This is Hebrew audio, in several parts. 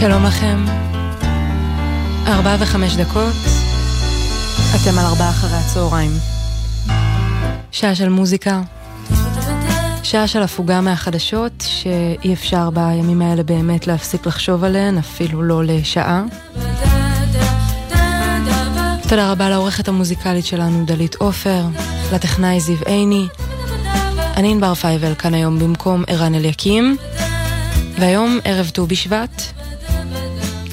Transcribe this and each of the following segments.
שלום לכם. ארבע וחמש דקות, אתם על ארבעה אחרי הצהריים. שעה של מוזיקה, שעה של הפוגה מהחדשות, שאי אפשר בימים האלה באמת להפסיק לחשוב עליהן, אפילו לא לשעה. תודה רבה לעורכת המוזיקלית שלנו, דלית עופר, לטכנאי זיו עיני. אני ענבר פייבל, כאן היום במקום ערן אליקים. והיום ערב ט"ו בשבט,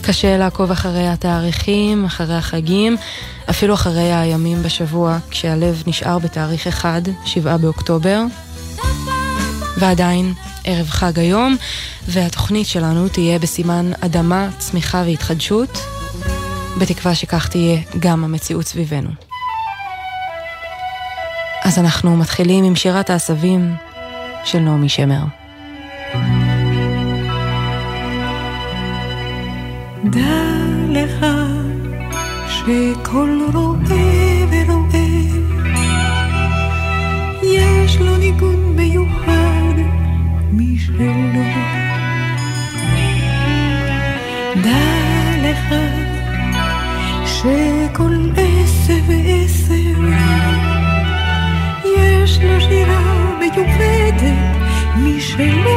קשה לעקוב אחרי התאריכים, אחרי החגים, אפילו אחרי הימים בשבוע, כשהלב נשאר בתאריך אחד, שבעה באוקטובר. ועדיין, ערב חג היום, והתוכנית שלנו תהיה בסימן אדמה, צמיחה והתחדשות, בתקווה שכך תהיה גם המציאות סביבנו. אז אנחנו מתחילים עם שירת העשבים של נעמי שמר. דע לך שכל רואה ורואה יש לו ניגון מיוחד משלו. דע לך שכל עשב ועשב יש לו שירה מיוחדת משלו.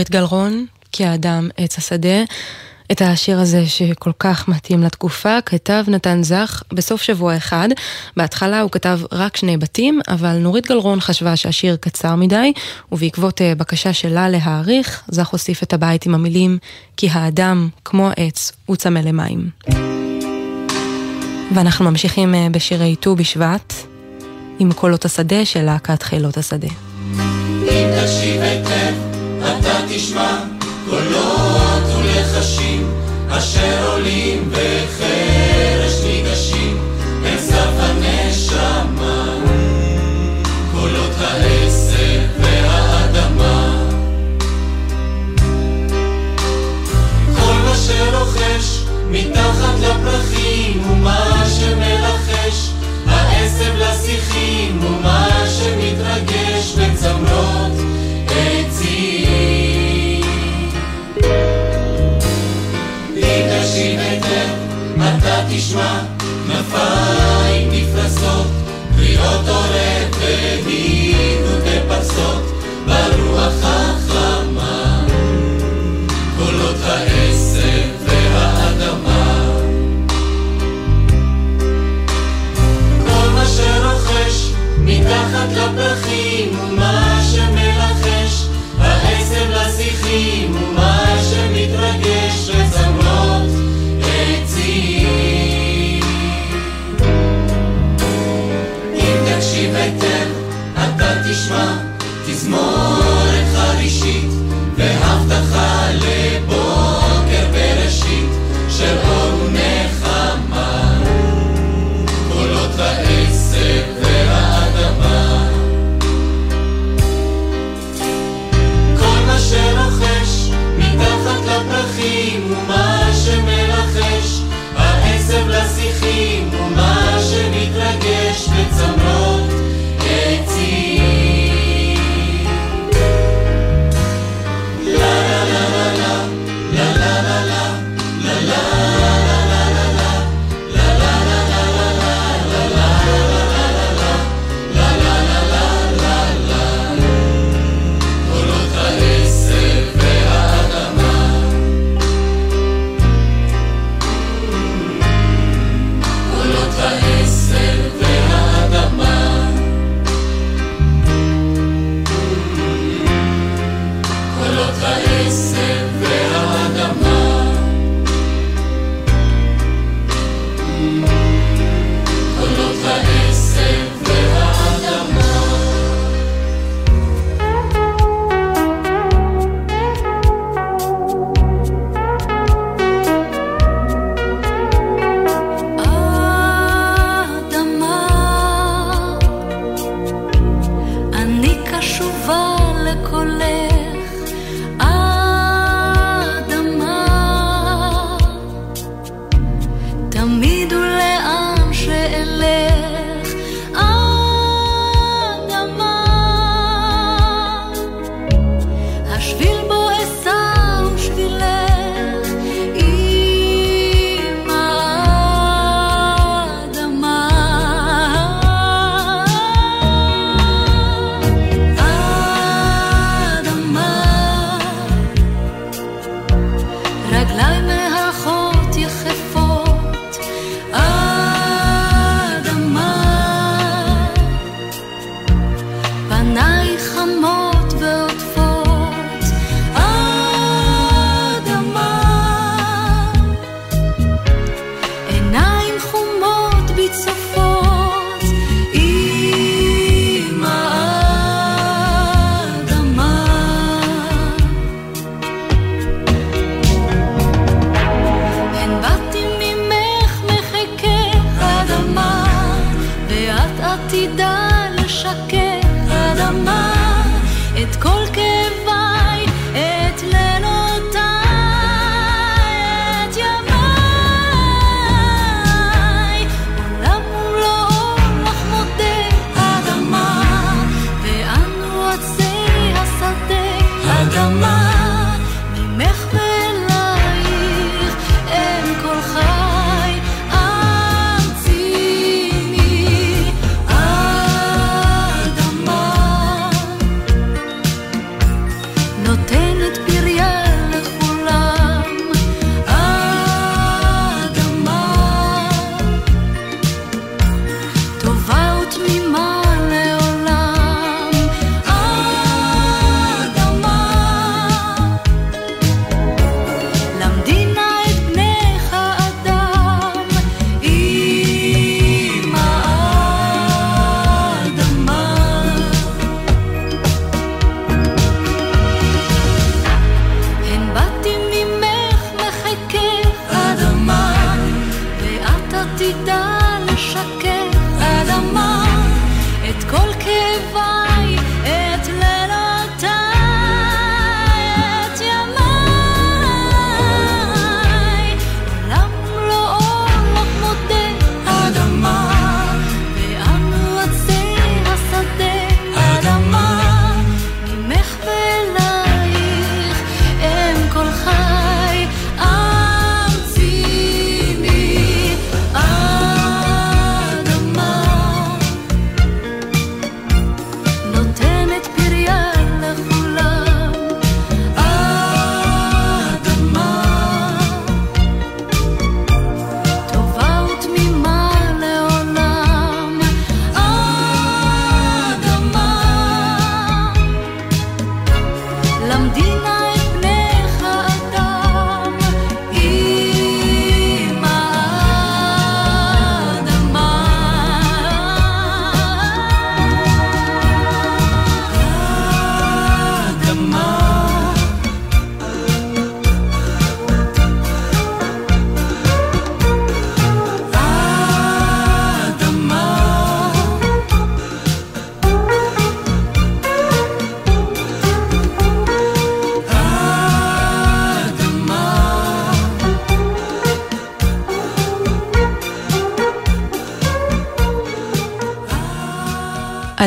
נורית גלרון, כי האדם עץ השדה. את השיר הזה שכל כך מתאים לתקופה, כתב נתן זך בסוף שבוע אחד. בהתחלה הוא כתב רק שני בתים, אבל נורית גלרון חשבה שהשיר קצר מדי, ובעקבות אה, בקשה שלה להאריך, זך הוסיף את הבית עם המילים כי האדם, כמו העץ, הוא צמא למים. ואנחנו ממשיכים אה, בשירי ט"ו בשבט, עם קולות השדה של להקת חילות השדה. אם תקשיב היטב, אתה תשמע קולות ולחשים אשר עולים בחרש ניגשים אל סף הנשמה. קולות העשב והאדמה. כל מה שרוחש מתחת לפרחים תשמע כנפיים נפרסות, קריאות עורב והידודי פרסות, ברוח החמה, קולות העשב והאדמה. כל מה שרוחש מתחת לפרחים תשמע תזמורת חרישית la la.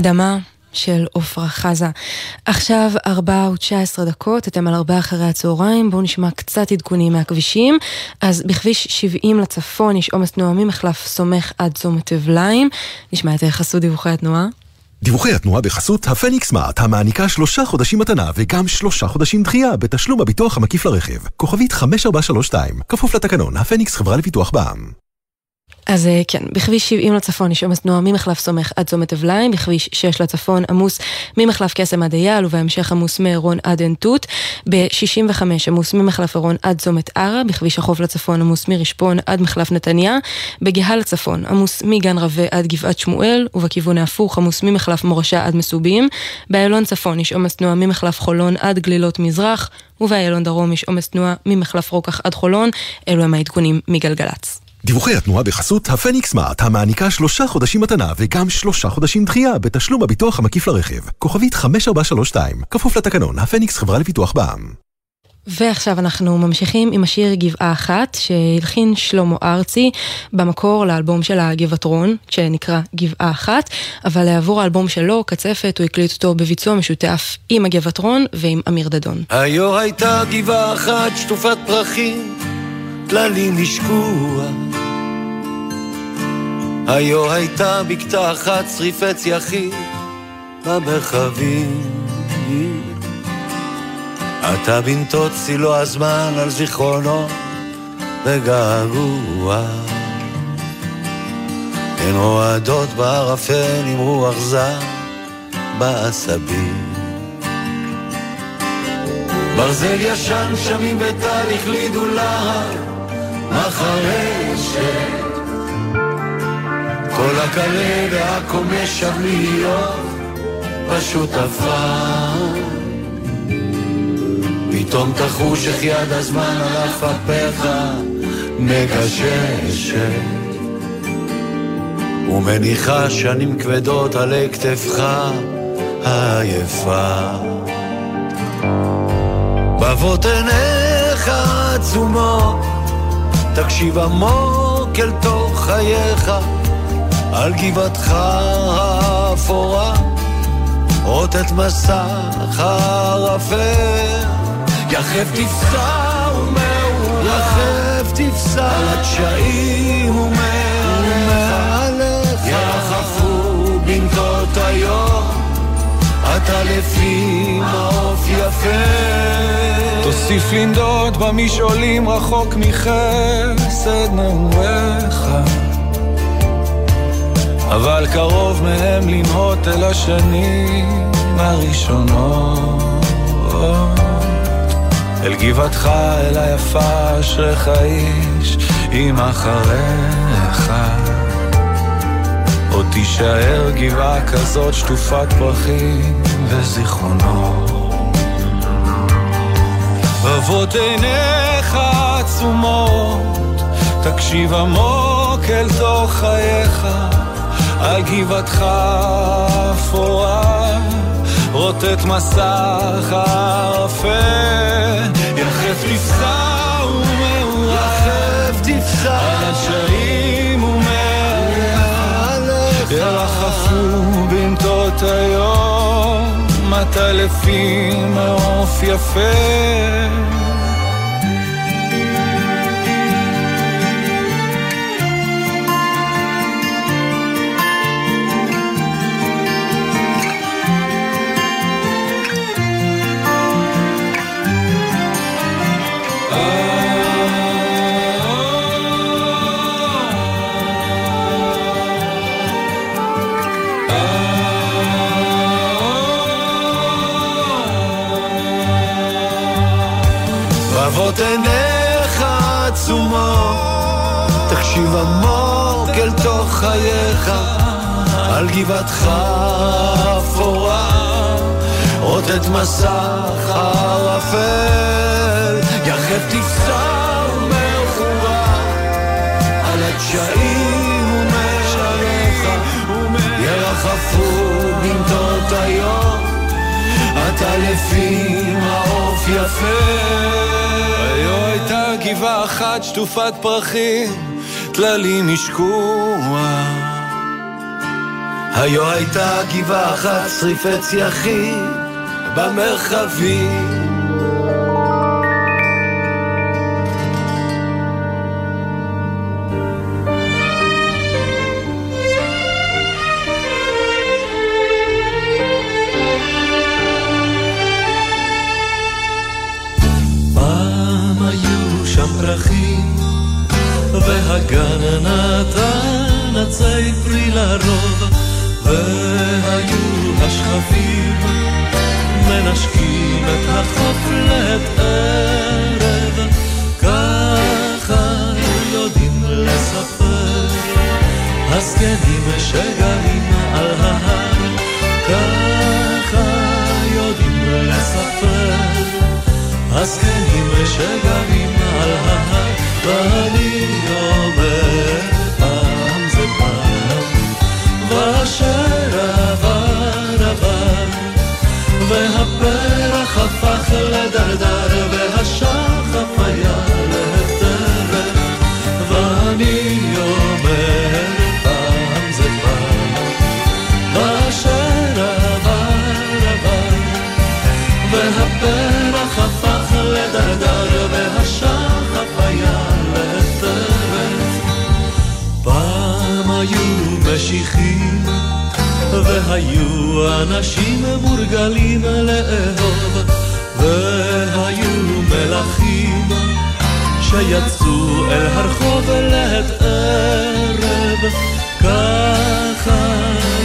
אדמה של עופרה חזה. עכשיו ארבע ותשע עשרה דקות, אתם על ארבע אחרי הצהריים, בואו נשמע קצת עדכונים מהכבישים. אז בכביש 70 לצפון יש עומס תנועה ממחלף סומך עד צומת אבליים. נשמע את חסות דיווחי התנועה. דיווחי התנועה בחסות הפניקס מארט, המעניקה שלושה חודשים מתנה וגם שלושה חודשים דחייה בתשלום הביטוח המקיף לרכב. כוכבית 5432, כפוף לתקנון, הפניקס חברה לפיתוח בע"מ. אז אה, כן, בכביש 70 לצפון יש עומס תנועה ממחלף סומך עד צומת אבליים, בכביש 6 לצפון עמוס ממחלף קסם עד אייל, ובהמשך עמוס מעירון עד עין תות, ב-65 עמוס ממחלף עירון עד צומת ערה, בכביש החוף לצפון עמוס מרשפון עד מחלף נתניה, בגהה לצפון עמוס מגן רווה עד גבעת שמואל, ובכיוון ההפוך עמוס ממחלף מורשה עד מסובים, באיילון צפון יש עומס תנועה ממחלף חולון עד גלילות מזרח, ובאיילון דרום יש עומס תנועה ממחלף רוקח עד חולון, אלו הם העדכונים מגלגלצ. דיווחי התנועה בחסות הפניקס מארט, המעניקה שלושה חודשים מתנה וגם שלושה חודשים דחייה בתשלום הביטוח המקיף לרכב. כוכבית 5432, כפוף לתקנון, הפניקס חברה לפיתוח בע"מ. ועכשיו אנחנו ממשיכים עם השיר גבעה אחת שהלחין שלמה ארצי במקור לאלבום של הגבעתרון שנקרא גבעה אחת אבל עבור האלבום שלו, קצפת, הוא הקליט אותו בביצוע משותף עם הגבעתרון ועם אמיר דדון. היו הייתה גבעה אחת שטופת פרחים טללים השקוע. היו הייתה בקתה אחת שריפץ יחיד במרחבים. אתה בנתות צילו הזמן על זיכרונו וגעגוע. הן רועדות בערפל עם רוח זר בעשבים. ברזל ישן שמים וטל החלידו להר מחרשת. כל הקלה שב להיות פשוט עפר. פתאום תחוש איך יד הזמן על אף אפיך מגששת ומניחה שנים כבדות עלי כתפך העייפה. בבות עיניך עצומות תקשיב עמוק אל תוך חייך, על גבעתך האפורה, רוטט מסך הערפל, יחף תפסע ומעורר, יחף תפסע על הדשאים ומעליך, ירחפו בנקות היום, אתה לפי מעוף יפה. תוסיף לנדוד במשעולים רחוק מחסד נעוריך. אבל קרוב מהם לנהות אל השנים הראשונות. אל גבעתך, אל היפה, אשריך איש, אם אחריך. עוד תישאר גבעה כזאת שטופת פרחים וזיכרונות אבות עיניך עצומות, תקשיב עמוק אל תוך חייך, על גבעתך אפורה, רוטט מסך הערפל, יחף תפסע ומעורר, יחף תפסע על השעים ומעליך, ירחפו בנטות היום. אתה לפי מעוף יפה על גבעתך אפורה, רוטט מסך ערפל, יחף תפסע ומאחורה, על הדשאים ומעליך, ירחפו בנטות היום, אתה לפי מעוף יפה. היו הייתה גבעה אחת שטופת פרחים, טללים השקוע. היו הייתה גבעה אחת שריפי צייחים במרחבים היו משיחים, והיו אנשים מורגלים לאהוב, והיו מלכים שיצאו אל הרחוב לעת ערב, ככה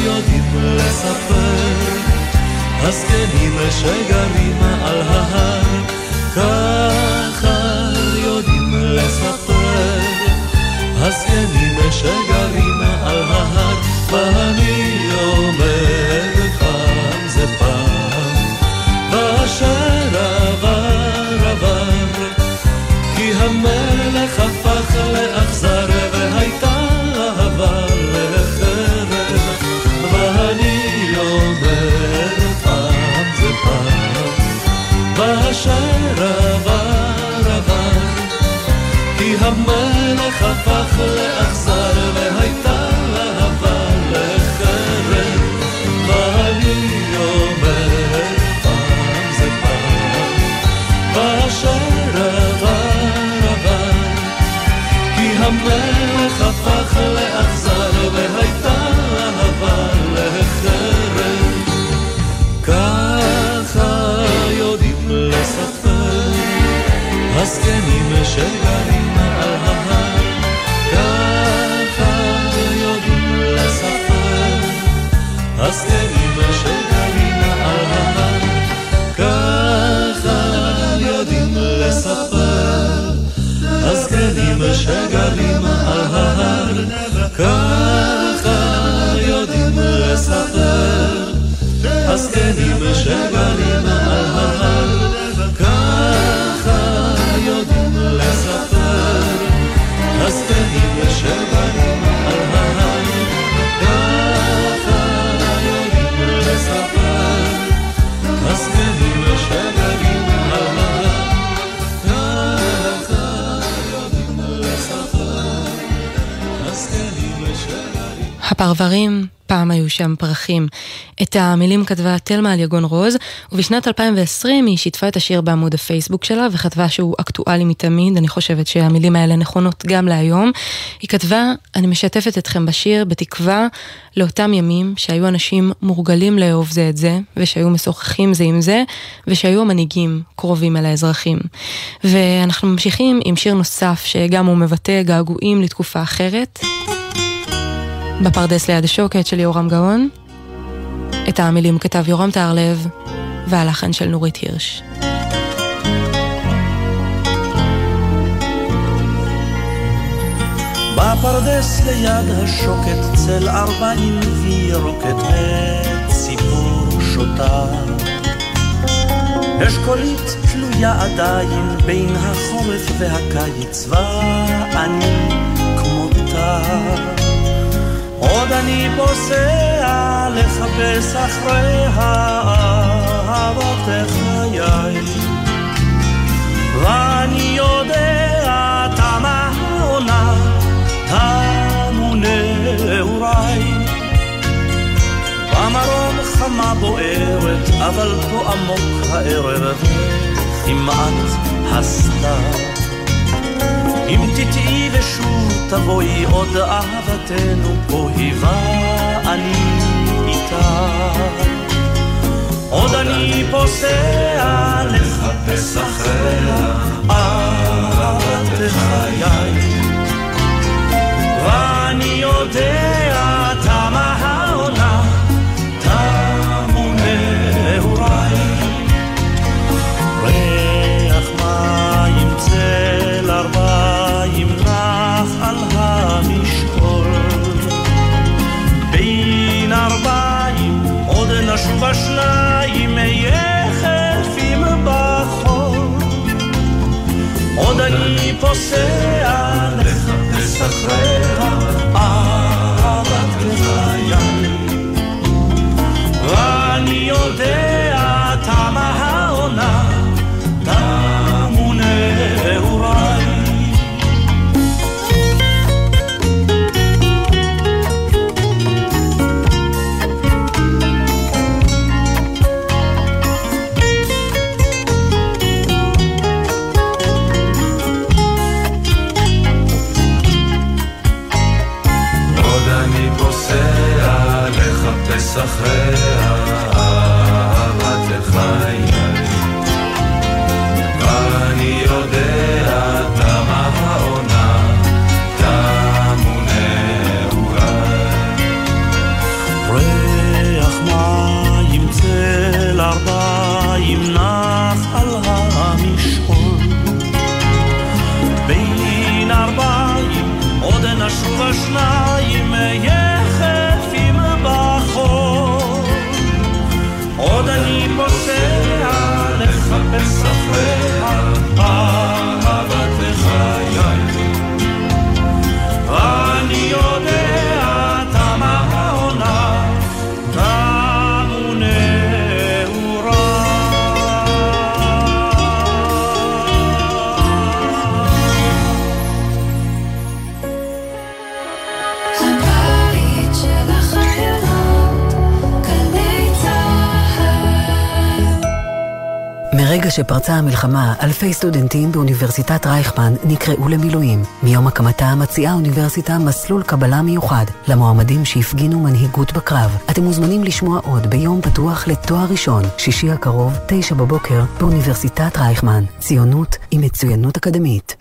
יודעים לספר הזקנים שגרים על ההר, ככה יודעים לספר הזקנים שגרים על ההר, forever. את המילים כתבה תלמה על יגון רוז, ובשנת 2020 היא שיתפה את השיר בעמוד הפייסבוק שלה וכתבה שהוא אקטואלי מתמיד, אני חושבת שהמילים האלה נכונות גם להיום. היא כתבה, אני משתפת אתכם בשיר בתקווה לאותם ימים שהיו אנשים מורגלים לאהוב זה את זה, ושהיו משוחחים זה עם זה, ושהיו המנהיגים קרובים אל האזרחים. ואנחנו ממשיכים עם שיר נוסף שגם הוא מבטא געגועים לתקופה אחרת. בפרדס ליד השוקת של יורם גאון. את המילים כתב יורם טהרלב, והלחן של נורית הירש. בפרדס ליד השוקת צל ארבעים וירוקת וציפור שותה. אשכולית תלויה עדיין בין החורף והקיץ ואני כמותה. עוד אני פוסע לחפש אחרי אהבות חיי ואני יודע תמה העונה תמו נעוריי הנשמה בוערת, אבל פה עמוק הערב כמעט הסתר. אם תטעי ושוב תבואי עוד אהבתנו, פה היווה אני איתה. עוד אני פוסע לחפש אחריה, אהבת חיי. ואני יודע לחפש שפרצה המלחמה, אלפי סטודנטים באוניברסיטת רייכמן נקראו למילואים. מיום הקמתה מציעה האוניברסיטה מסלול קבלה מיוחד למועמדים שהפגינו מנהיגות בקרב. אתם מוזמנים לשמוע עוד ביום פתוח לתואר ראשון, שישי הקרוב, תשע בבוקר, באוניברסיטת רייכמן. ציונות עם מצוינות אקדמית.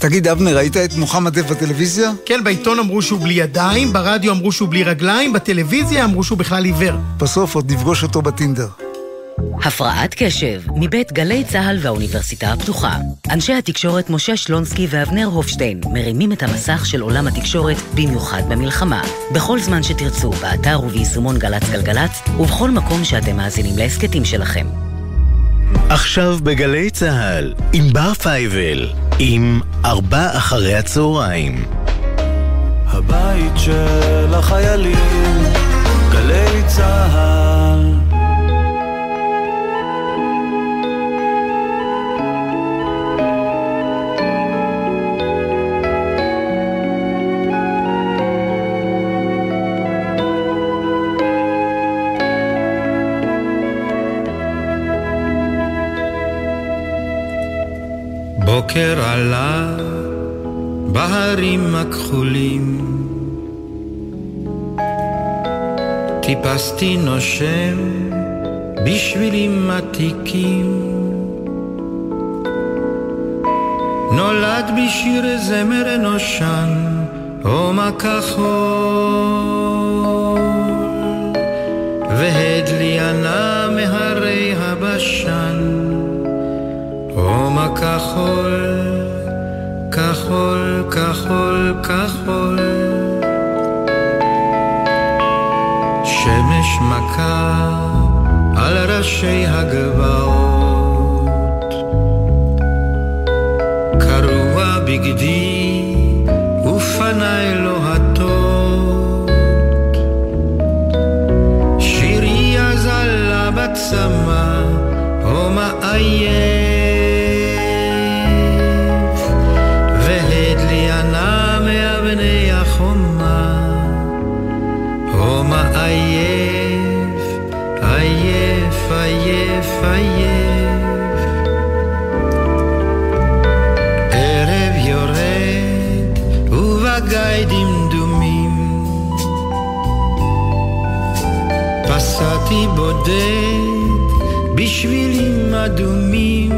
תגיד, אבנר, ראית את מוחמד דף בטלוויזיה? כן, בעיתון אמרו שהוא בלי ידיים, ברדיו אמרו שהוא בלי רגליים, בטלוויזיה אמרו שהוא בכלל עיוור. בסוף עוד נפגוש אותו בטינדר. הפרעת קשב, מבית גלי צה"ל והאוניברסיטה הפתוחה. אנשי התקשורת משה שלונסקי ואבנר הופשטיין מרימים את המסך של עולם התקשורת, במיוחד במלחמה. בכל זמן שתרצו, באתר וביישומון גל"צ גלגלצ, ובכל מקום שאתם מאזינים להסכתים שלכם. עכשיו בגלי צה"ל, עם בר פייבל, עם ארבע אחרי הצהריים. הבית של החיילים, גלי צהל. בוקר עלה בהרים הכחולים. טיפסתי נושם בשבילים עתיקים. נולד בשיר זמר אנושן הום הכחול. והדלי ענה מהרי הבשן הום הכחול, כחול, כחול, כחול. שמש מכה על ראשי הגבעות. קרוע בגדי נסעתי בודד בשבילים אדומים.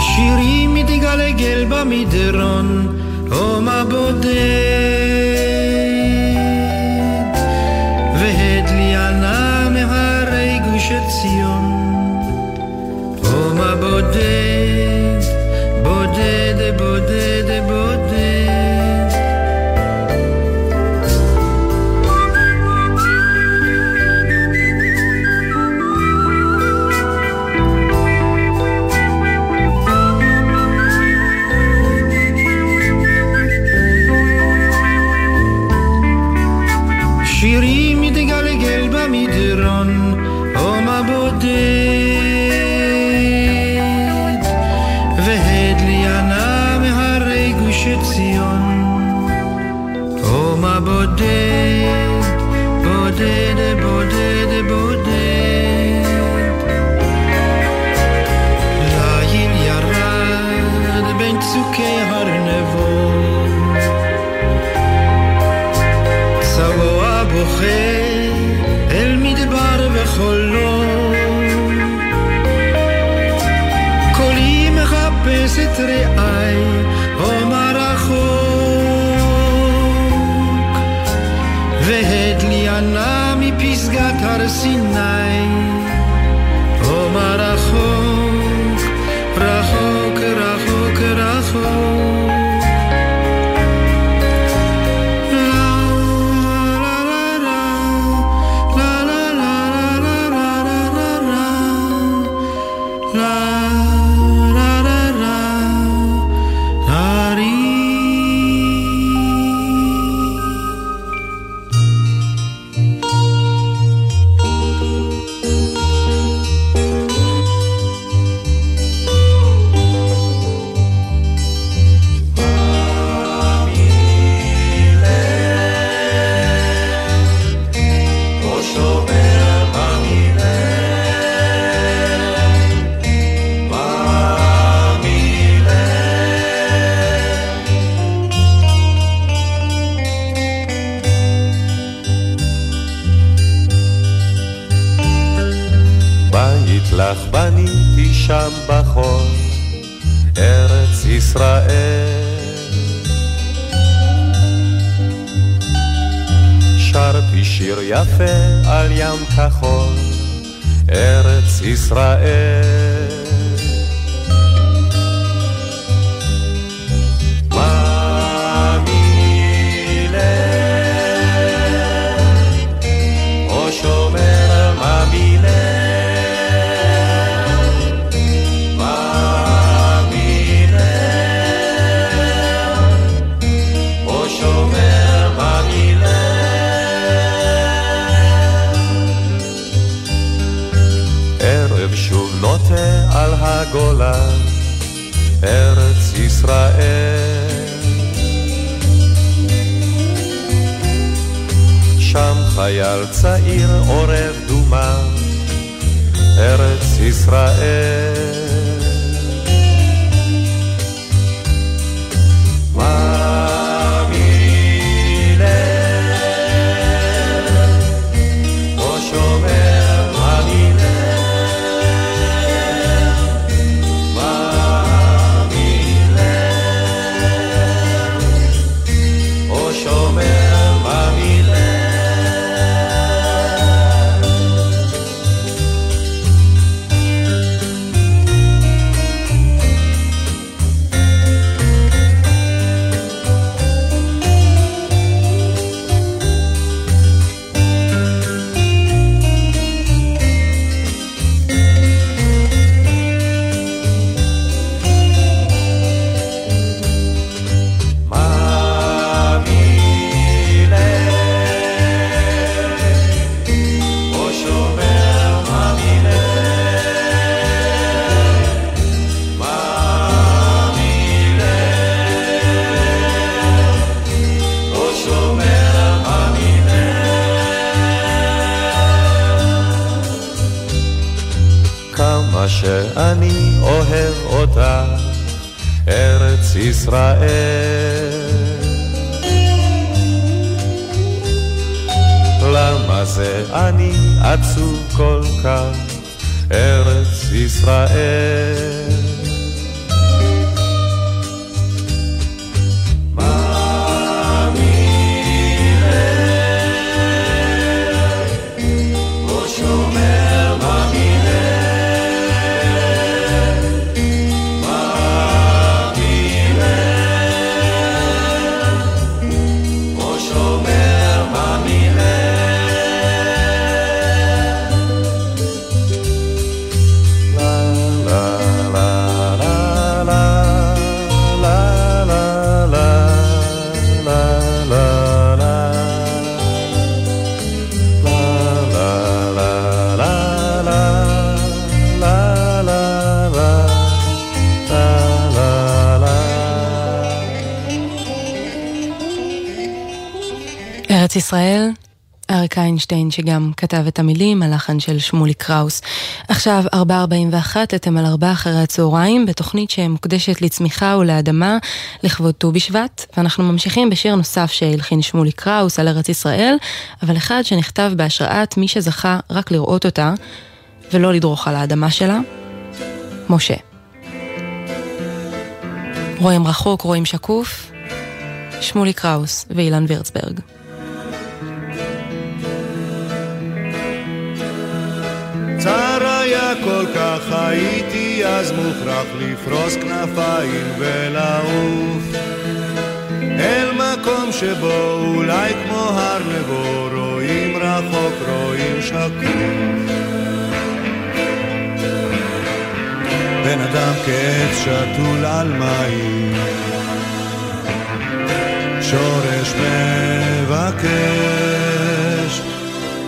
שירי מתגלגל במדרון, הומה בודד morrer. כך בניתי שם בחור, ארץ ישראל. שרתי שיר יפה על ים כחול, ארץ ישראל. ישראל. שם חייל צעיר עורב דומה, ארץ ישראל. זה אני עצוב כל כך, ארץ ישראל. ישראל, אריק איינשטיין שגם כתב את המילים, הלחן של שמולי קראוס. עכשיו 4.41, אתם על 4 אחרי הצהריים, בתוכנית שמוקדשת לצמיחה ולאדמה לכבוד ט"ו בשבט, ואנחנו ממשיכים בשיר נוסף שהלחין שמולי קראוס על ארץ ישראל, אבל אחד שנכתב בהשראת מי שזכה רק לראות אותה, ולא לדרוך על האדמה שלה, משה. רואים רחוק, רואים שקוף, שמולי קראוס ואילן וירצברג. כל כך הייתי אז מוכרח לפרוס כנפיים ולעוף. אל מקום שבו אולי כמו הר נבו רואים רחוק רואים שקוף בן אדם כעץ שתול על מים. שורש מבקש